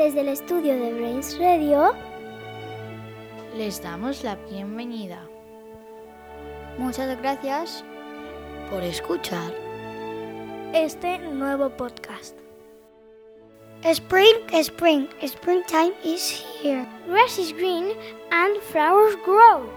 desde el estudio de Brains Radio, les damos la bienvenida. Muchas gracias por escuchar este nuevo podcast. Spring, spring, springtime is here. Grass is green and flowers grow.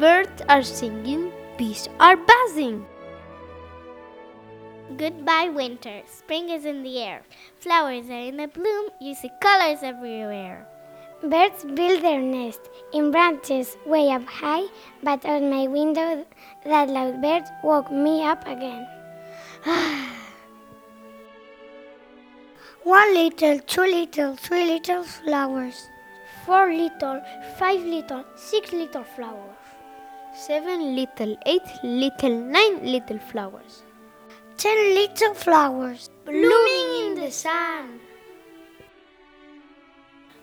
Birds are singing, bees are buzzing. Goodbye, winter. Spring is in the air. Flowers are in the bloom. You see colors everywhere. Birds build their nest in branches way up high, but on my window, that loud bird woke me up again. One little, two little, three little flowers. Four little, five little, six little flowers. Seven little, eight little, nine little flowers. Ten little flowers blooming in the sun.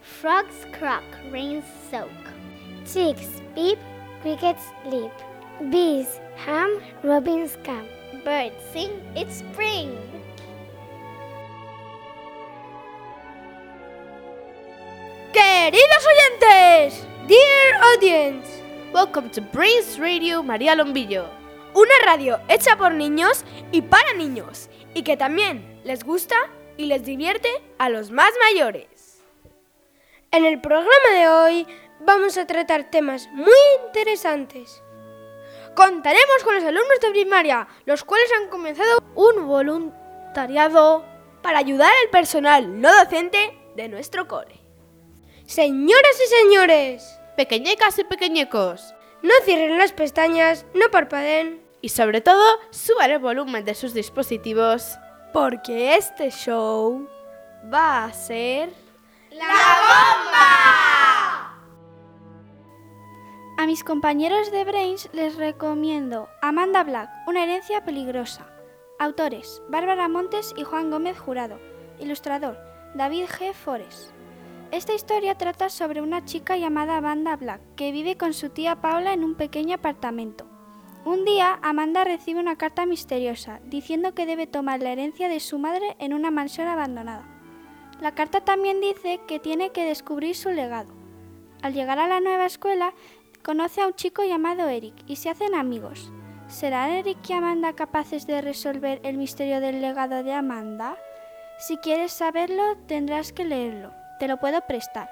Frogs croak, rains soak. Chicks peep, crickets leap. Bees hum, robins come. Birds sing, it's spring. Queridos oyentes, dear audience, welcome to Brains Radio María Lombillo, una radio hecha por niños y para niños, y que también les gusta y les divierte a los más mayores. En el programa de hoy vamos a tratar temas muy interesantes. Contaremos con los alumnos de primaria, los cuales han comenzado un voluntariado para ayudar al personal no docente de nuestro cole. Señoras y señores, pequeñecas y pequeñecos, no cierren las pestañas, no parpadeen y sobre todo suban el volumen de sus dispositivos porque este show va a ser la bomba. A mis compañeros de Brains les recomiendo Amanda Black, Una herencia peligrosa. Autores: Bárbara Montes y Juan Gómez Jurado. Ilustrador: David G. Forest. Esta historia trata sobre una chica llamada Amanda Black que vive con su tía Paula en un pequeño apartamento. Un día, Amanda recibe una carta misteriosa diciendo que debe tomar la herencia de su madre en una mansión abandonada. La carta también dice que tiene que descubrir su legado. Al llegar a la nueva escuela, conoce a un chico llamado Eric y se hacen amigos. ¿Serán Eric y Amanda capaces de resolver el misterio del legado de Amanda? Si quieres saberlo, tendrás que leerlo te lo puedo prestar.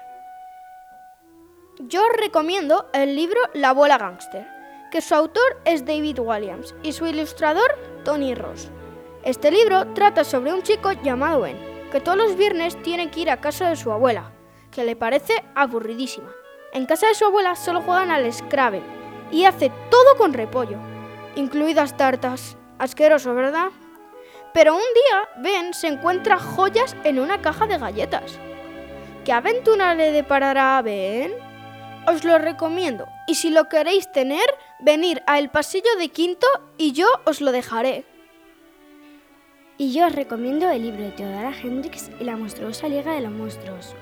Yo recomiendo el libro La abuela gángster, que su autor es David Williams y su ilustrador Tony Ross. Este libro trata sobre un chico llamado Ben, que todos los viernes tiene que ir a casa de su abuela, que le parece aburridísima. En casa de su abuela solo juegan al Scrabble y hace todo con repollo, incluidas tartas. Asqueroso, ¿verdad? Pero un día Ben se encuentra joyas en una caja de galletas. ¿Qué aventura le deparará a Ben? Os lo recomiendo y si lo queréis tener, venir a El Pasillo de Quinto y yo os lo dejaré. Y yo os recomiendo el libro de Theodora Hendricks y la monstruosa Liga de los Monstruos.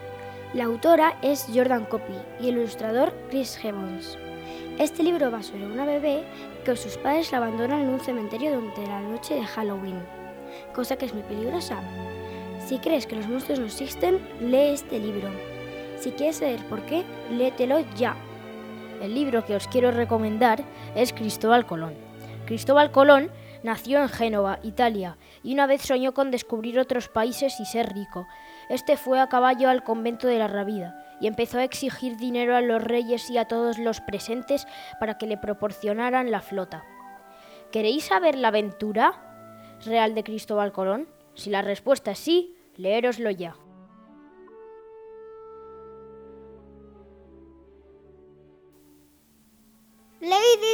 La autora es Jordan Copy y el ilustrador Chris Gibbons. Este libro va sobre una bebé que sus padres la abandonan en un cementerio durante la noche de Halloween, cosa que es muy peligrosa. Si crees que los monstruos no existen, lee este libro. Si quieres saber por qué, léetelo ya. El libro que os quiero recomendar es Cristóbal Colón. Cristóbal Colón nació en Génova, Italia, y una vez soñó con descubrir otros países y ser rico. Este fue a caballo al convento de la Rabida y empezó a exigir dinero a los reyes y a todos los presentes para que le proporcionaran la flota. ¿Queréis saber la aventura real de Cristóbal Colón? Si la respuesta es sí, Leéroslo ya.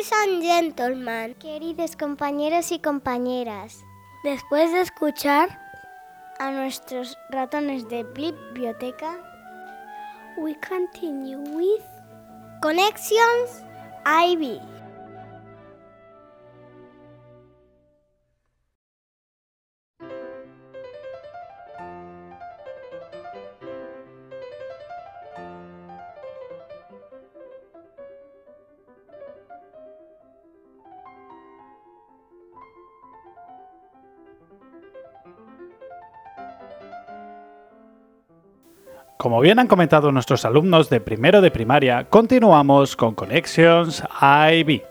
Ladies and gentlemen, queridos compañeros y compañeras, después de escuchar a nuestros ratones de biblioteca, we continue with Connections IB. Como bien han comentado nuestros alumnos de primero de primaria, continuamos con Connections IB.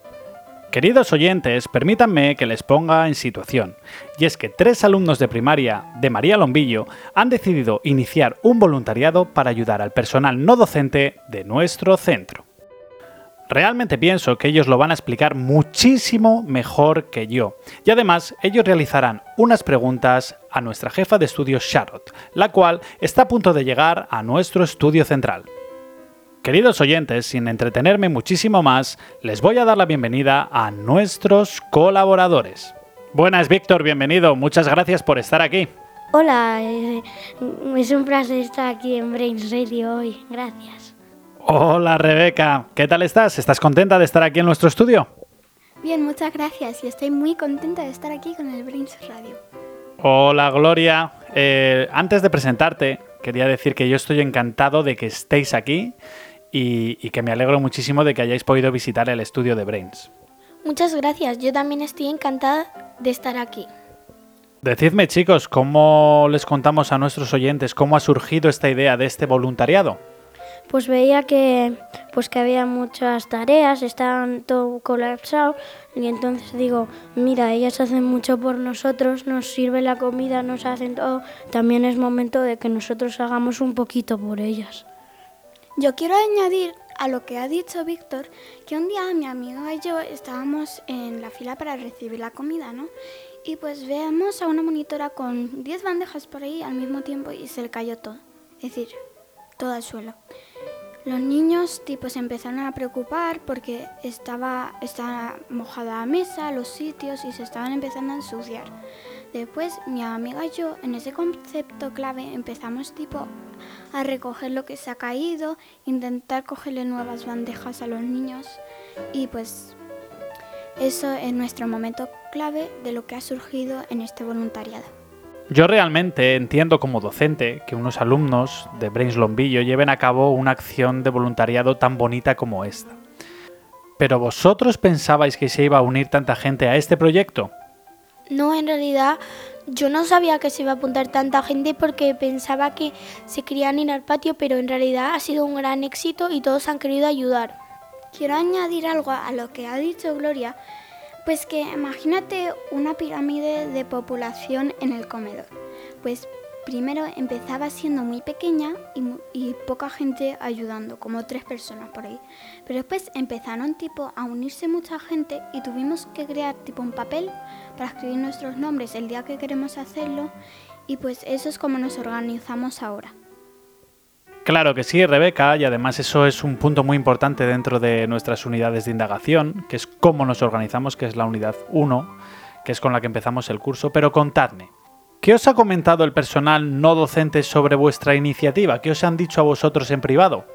Queridos oyentes, permítanme que les ponga en situación. Y es que tres alumnos de primaria de María Lombillo han decidido iniciar un voluntariado para ayudar al personal no docente de nuestro centro. Realmente pienso que ellos lo van a explicar muchísimo mejor que yo. Y además, ellos realizarán unas preguntas a nuestra jefa de estudios Charlotte, la cual está a punto de llegar a nuestro estudio central. Queridos oyentes, sin entretenerme muchísimo más, les voy a dar la bienvenida a nuestros colaboradores. Buenas, Víctor, bienvenido. Muchas gracias por estar aquí. Hola, eh, es un placer estar aquí en Brains Radio hoy. Gracias. Hola, Rebeca. ¿Qué tal estás? ¿Estás contenta de estar aquí en nuestro estudio? Bien, muchas gracias y estoy muy contenta de estar aquí con el Brains Radio. Hola, Gloria. Eh, antes de presentarte, quería decir que yo estoy encantado de que estéis aquí y, que me alegro muchísimo de que hayáis podido visitar el estudio de Brains. Muchas gracias, yo también estoy encantada de estar aquí. Decidme chicos, ¿cómo les contamos a nuestros oyentes cómo ha surgido esta idea de este voluntariado? Pues veía que, pues que había muchas tareas, estaban todo colapsado y entonces digo, mira, ellas hacen mucho por nosotros, nos sirve la comida, nos hacen todo, también es momento de que nosotros hagamos un poquito por ellas. Yo quiero añadir a lo que ha dicho Víctor, que un día mi amiga y yo estábamos en la fila para recibir la comida, ¿no? Y pues vemos a una monitora con 10 bandejas por ahí al mismo tiempo y se le cayó todo, es decir, todo al suelo. Los niños tipo se empezaron a preocupar porque estaba, estaba mojada la mesa, los sitios y se estaban empezando a ensuciar. Después mi amiga y yo en ese concepto clave empezamos tipo a recoger lo que se ha caído, intentar cogerle nuevas bandejas a los niños y pues eso es nuestro momento clave de lo que ha surgido en este voluntariado. Yo realmente entiendo como docente que unos alumnos de Brains Lombillo lleven a cabo una acción de voluntariado tan bonita como esta. ¿Pero vosotros pensabais que se iba a unir tanta gente a este proyecto? No, en realidad yo no sabía que se iba a apuntar tanta gente porque pensaba que se querían ir al patio, pero en realidad ha sido un gran éxito y todos han querido ayudar. Quiero añadir algo a lo que ha dicho Gloria, pues que imagínate una pirámide de población en el comedor. Pues Primero empezaba siendo muy pequeña y, poca gente ayudando, como tres personas por ahí. Pero después empezaron tipo a unirse mucha gente y tuvimos que crear tipo un papel para escribir nuestros nombres el día que queremos hacerlo y pues eso es como nos organizamos ahora. Claro que sí, Rebeca, y además eso es un punto muy importante dentro de nuestras unidades de indagación, que es cómo nos organizamos, que es la unidad 1, que es con la que empezamos el curso. Pero contadme, ¿Qué os ha comentado el personal no docente sobre vuestra iniciativa? ¿Qué os han dicho a vosotros en privado?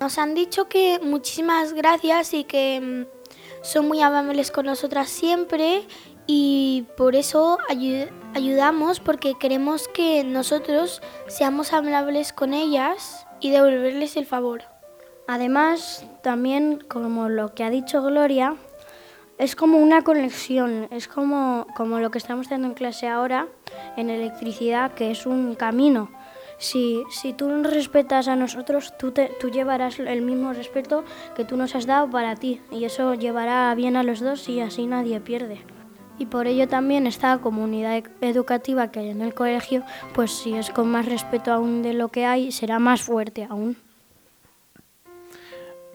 Nos han dicho que muchísimas gracias y que mm, son muy amables con nosotras siempre y por eso ayudamos porque queremos que nosotros seamos amables con ellas y devolverles el favor. Además, también como lo que ha dicho Gloria, es como una conexión, es como, como lo que estamos haciendo en clase ahora en electricidad, que es un camino. Si, si tú nos respetas a nosotros, tú, te, tú llevarás el mismo respeto que tú nos has dado para ti y eso llevará bien a los dos y así nadie pierde. Y por ello también esta comunidad educativa que hay en el colegio, pues si es con más respeto aún de lo que hay, será más fuerte aún.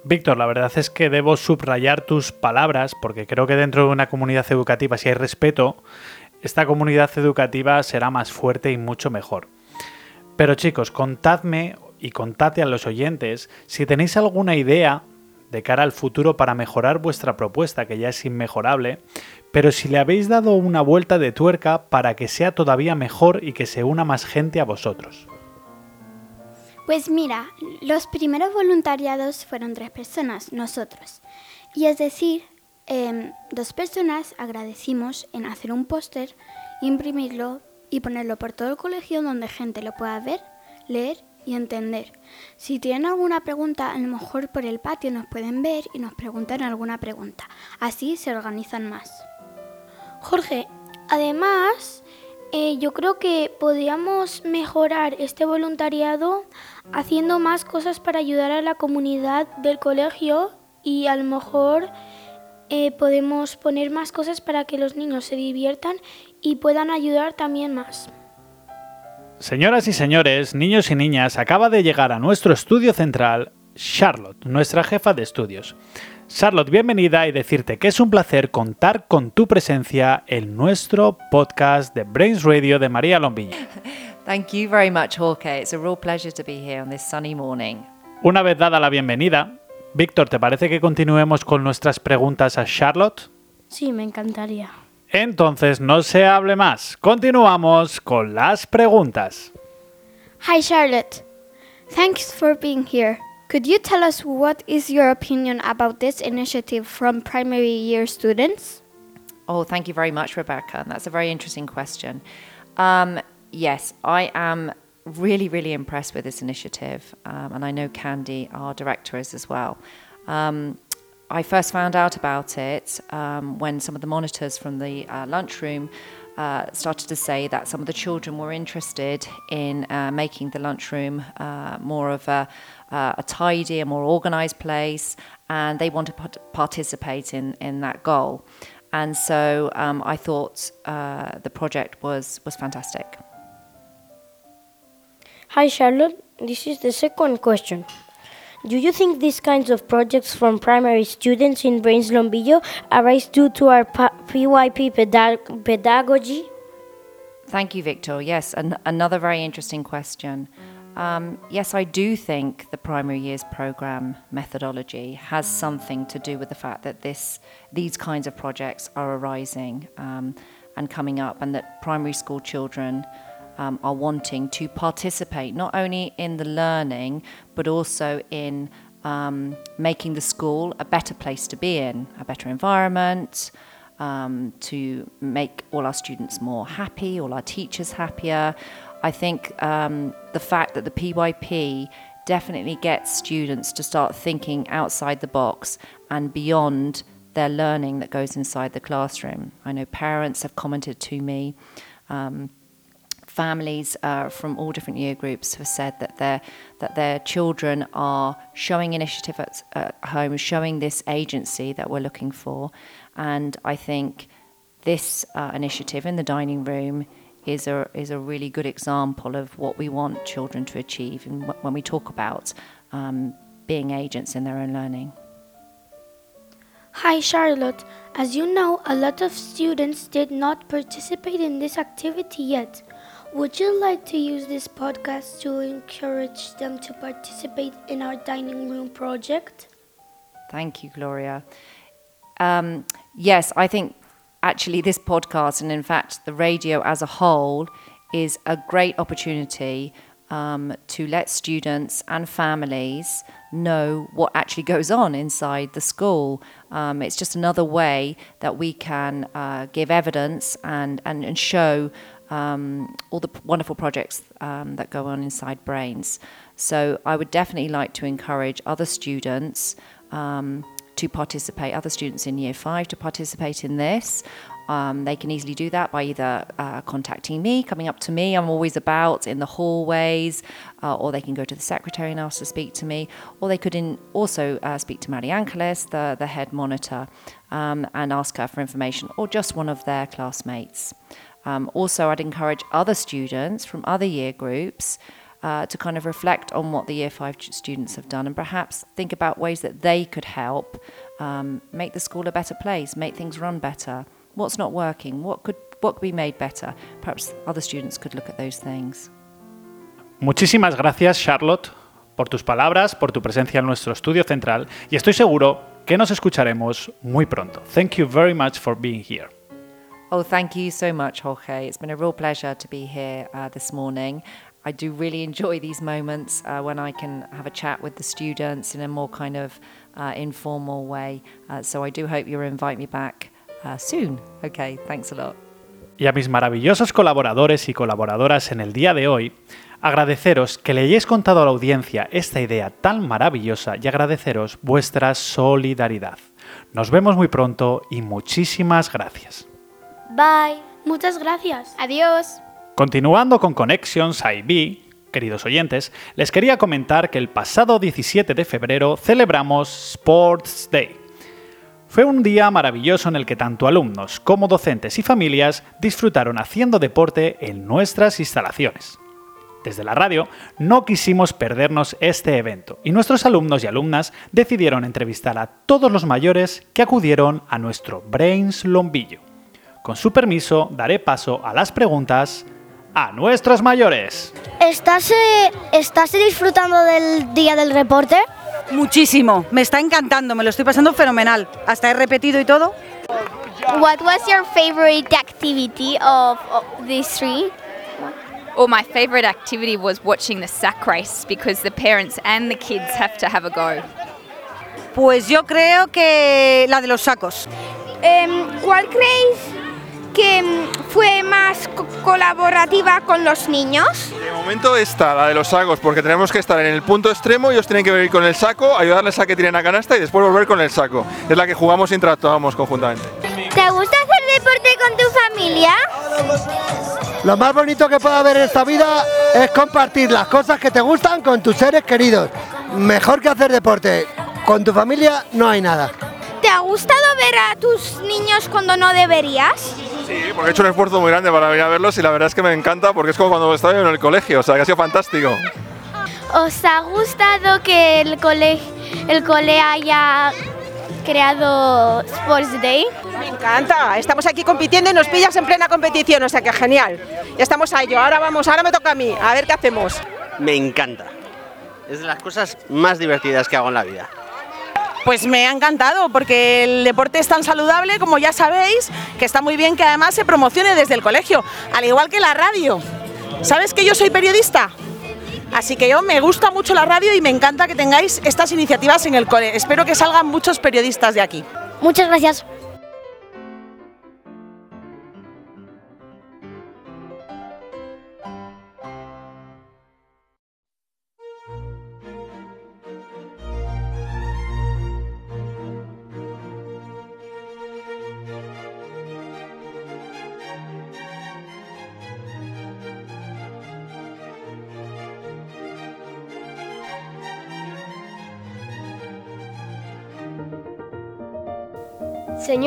Víctor, la verdad es que debo subrayar tus palabras porque creo que dentro de una comunidad educativa, si hay respeto, esta comunidad educativa será más fuerte y mucho mejor. Pero chicos, contadme y contadle a los oyentes si tenéis alguna idea de cara al futuro para mejorar vuestra propuesta, que ya es inmejorable, pero si le habéis dado una vuelta de tuerca para que sea todavía mejor y que se una más gente a vosotros. Pues mira, los primeros voluntariados fueron tres personas, nosotros. Y es decir, em, dos personas agradecimos en hacer un póster, imprimirlo y ponerlo por todo el colegio donde gente lo pueda ver, leer y entender. Si tienen alguna pregunta, a lo mejor por el patio nos pueden ver y nos preguntan alguna pregunta. Así se organizan más. Jorge, además, Eh, yo creo que podríamos mejorar este voluntariado haciendo más cosas para ayudar a la comunidad del colegio y a lo mejor eh, podemos poner más cosas para que los niños se diviertan y puedan ayudar también más. Señoras y señores, niños y niñas, acaba de llegar a nuestro estudio central Charlotte, nuestra jefa de estudios. Charlotte, bienvenida y decirte que es un placer contar con tu presencia en nuestro podcast de Brains Radio de María Lombilla. Thank you very much, Jorge. It's a real pleasure to be here on this sunny morning. Una vez dada la bienvenida, Víctor, ¿te parece que continuemos con nuestras preguntas a Charlotte? Sí, me encantaría. Entonces, no se hable más. Continuamos con las preguntas. Hi, Charlotte. Thanks for being here. Could you tell us what is your opinion about this initiative from primary year students? Oh, thank you very much, Rebecca. That's a very interesting question. Um, yes, I am really, really impressed with this initiative, um, and I know Candy, our director, is as well. Um, I first found out about it um, when some of the monitors from the uh, lunchroom uh, started to say that some of the children were interested in uh, making the lunchroom uh, more of a, uh, a tidy, a more organised place, and they want to participate in, in that goal. And so um, I thought uh, the project was, was fantastic. Hi, Charlotte. This is the second question. Do you think these kinds of projects from primary students in Brains Lombillo arise due to our PYP pedag pedagogy? Thank you, Victor. Yes, an another very interesting question. Um, yes, I do think the primary years program methodology has something to do with the fact that this these kinds of projects are arising um, and coming up, and that primary school children um, are wanting to participate not only in the learning but also in um, making the school a better place to be in, a better environment, um, to make all our students more happy, all our teachers happier. I think um, the fact that the PYP definitely gets students to start thinking outside the box and beyond their learning that goes inside the classroom. I know parents have commented to me. Um, families uh, from all different year groups have said that their that their children are showing initiative at, at home, showing this agency that we're looking for, and I think this uh, initiative in the dining room is a is a really good example of what we want children to achieve, and when we talk about um, being agents in their own learning. Hi, Charlotte. As you know, a lot of students did not participate in this activity yet. Would you like to use this podcast to encourage them to participate in our dining room project? Thank you, Gloria. Um, yes, I think actually this podcast, and in fact the radio as a whole, is a great opportunity um, to let students and families know what actually goes on inside the school. Um, it's just another way that we can uh, give evidence and, and, and show um, all the wonderful projects um, that go on inside Brains. So I would definitely like to encourage other students um, to participate, other students in year five to participate in this. Um, they can easily do that by either uh, contacting me, coming up to me, I'm always about in the hallways, uh, or they can go to the secretary and ask to speak to me, or they could in, also uh, speak to Maddie Angeles, the, the head monitor, um, and ask her for information, or just one of their classmates. Um, also, I'd encourage other students from other year groups uh, to kind of reflect on what the year five students have done and perhaps think about ways that they could help um, make the school a better place, make things run better. What's not working? What could, what could be made better? Perhaps other students could look at those things. Muchísimas gracias, Charlotte, por tus palabras, por tu presencia en nuestro estudio central y estoy seguro que nos escucharemos muy pronto. Thank you very much for being here. Oh, thank you so much, Jorge. It's been a real pleasure to be here uh, this morning. I do really enjoy these moments uh, when I can have a chat with the students in a more kind of uh, informal way. So I do hope you'll invite me back soon. Okay, thanks a lot. Y a mis maravillosos colaboradores y colaboradoras en el día de hoy, agradeceros que le hayáis contado a la audiencia esta idea tan maravillosa y agradeceros vuestra solidaridad. Nos vemos muy pronto y muchísimas gracias. Bye. Muchas gracias. Adiós. Continuando con Connections IB, queridos oyentes, les quería comentar que el pasado 17 de febrero celebramos Sports Day. Fue un día maravilloso en el que tanto alumnos como docentes y familias disfrutaron haciendo deporte en nuestras instalaciones. Desde la radio no quisimos perdernos este evento y nuestros alumnos y alumnas decidieron entrevistar a todos los mayores que acudieron a nuestro Brains Lombillo. Con su permiso daré paso a las preguntas a nuestros mayores. ¿Estás, eh, ¿Estás disfrutando del día del reporte? Muchísimo, me está encantando, me lo estoy pasando fenomenal. Hasta he repetido y todo. What was your favorite activity of, of these three? Well, my favourite activity was watching the sack race because the parents and the kids have to have a go. Pues yo creo que la de los sacos. Em, ¿Cuál creéis que em, fue más co- colaborativa con los niños? De momento esta, la de los sacos, porque tenemos que estar en el punto extremo, ellos tienen que venir con el saco, ayudarles a que tiren la canasta y después volver con el saco. Es la que jugamos e interactuamos conjuntamente. ¿Te gusta hacer deporte con tu familia? Lo más bonito que puede haber en esta vida es compartir las cosas que te gustan con tus seres queridos. Mejor que hacer deporte. Con tu familia no hay nada. ¿Te ha gustado ver a tus niños cuando no deberías? Sí, porque he hecho un esfuerzo muy grande para venir a verlos y la verdad es que me encanta porque es como cuando estaba en el colegio, o sea que ha sido fantástico. ¿Os ha gustado que el cole, el cole haya creado Sports Day? Me encanta, estamos aquí compitiendo y nos pillas en plena competición, o sea que genial. Ya estamos a ello, ahora vamos, ahora me toca a mí, a ver qué hacemos. Me encanta. Es de las cosas más divertidas que hago en la vida. Pues me ha encantado porque el deporte es tan saludable, como ya sabéis, que está muy bien que además se promocione desde el colegio, al igual que la radio. ¿Sabes que yo soy periodista? Así que yo me gusta mucho la radio y me encanta que tengáis estas iniciativas en el cole. Espero que salgan muchos periodistas de aquí. Muchas gracias.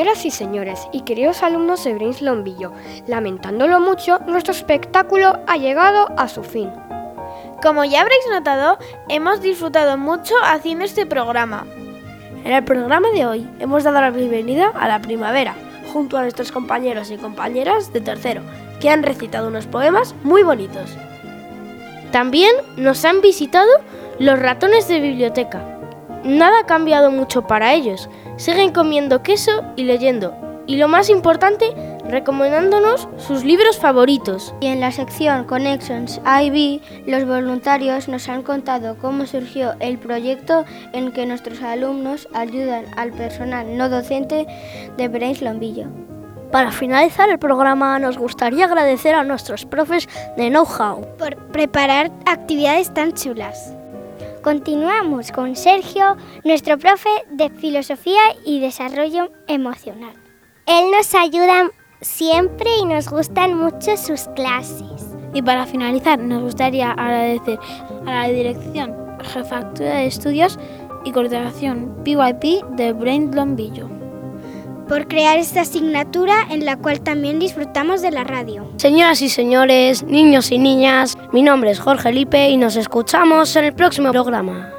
Señoras y señores, y queridos alumnos de Brains Lombillo, lamentándolo mucho, nuestro espectáculo ha llegado a su fin. Como ya habréis notado, hemos disfrutado mucho haciendo este programa. En el programa de hoy hemos dado la bienvenida a la primavera, junto a nuestros compañeros y compañeras de tercero, que han recitado unos poemas muy bonitos. También nos han visitado los ratones de biblioteca. Nada ha cambiado mucho para ellos. Siguen comiendo queso y leyendo. Y lo más importante, recomendándonos sus libros favoritos. Y en la sección Connections IB, los voluntarios nos han contado cómo surgió el proyecto en que nuestros alumnos ayudan al personal no docente de Brains Lombillo. Para finalizar el programa nos gustaría agradecer a nuestros profes de Know-How por preparar actividades tan chulas. Continuamos con Sergio, nuestro profe de Filosofía y Desarrollo Emocional. Él nos ayuda siempre y nos gustan mucho sus clases. Y para finalizar, nos gustaría agradecer a la Dirección Jefatura de Estudios y Coordinación PYP de Brain Lombillo por crear esta asignatura en la cual también disfrutamos de la radio. Señoras y señores, niños y niñas, mi nombre es Jorge Lipe y nos escuchamos en el próximo programa.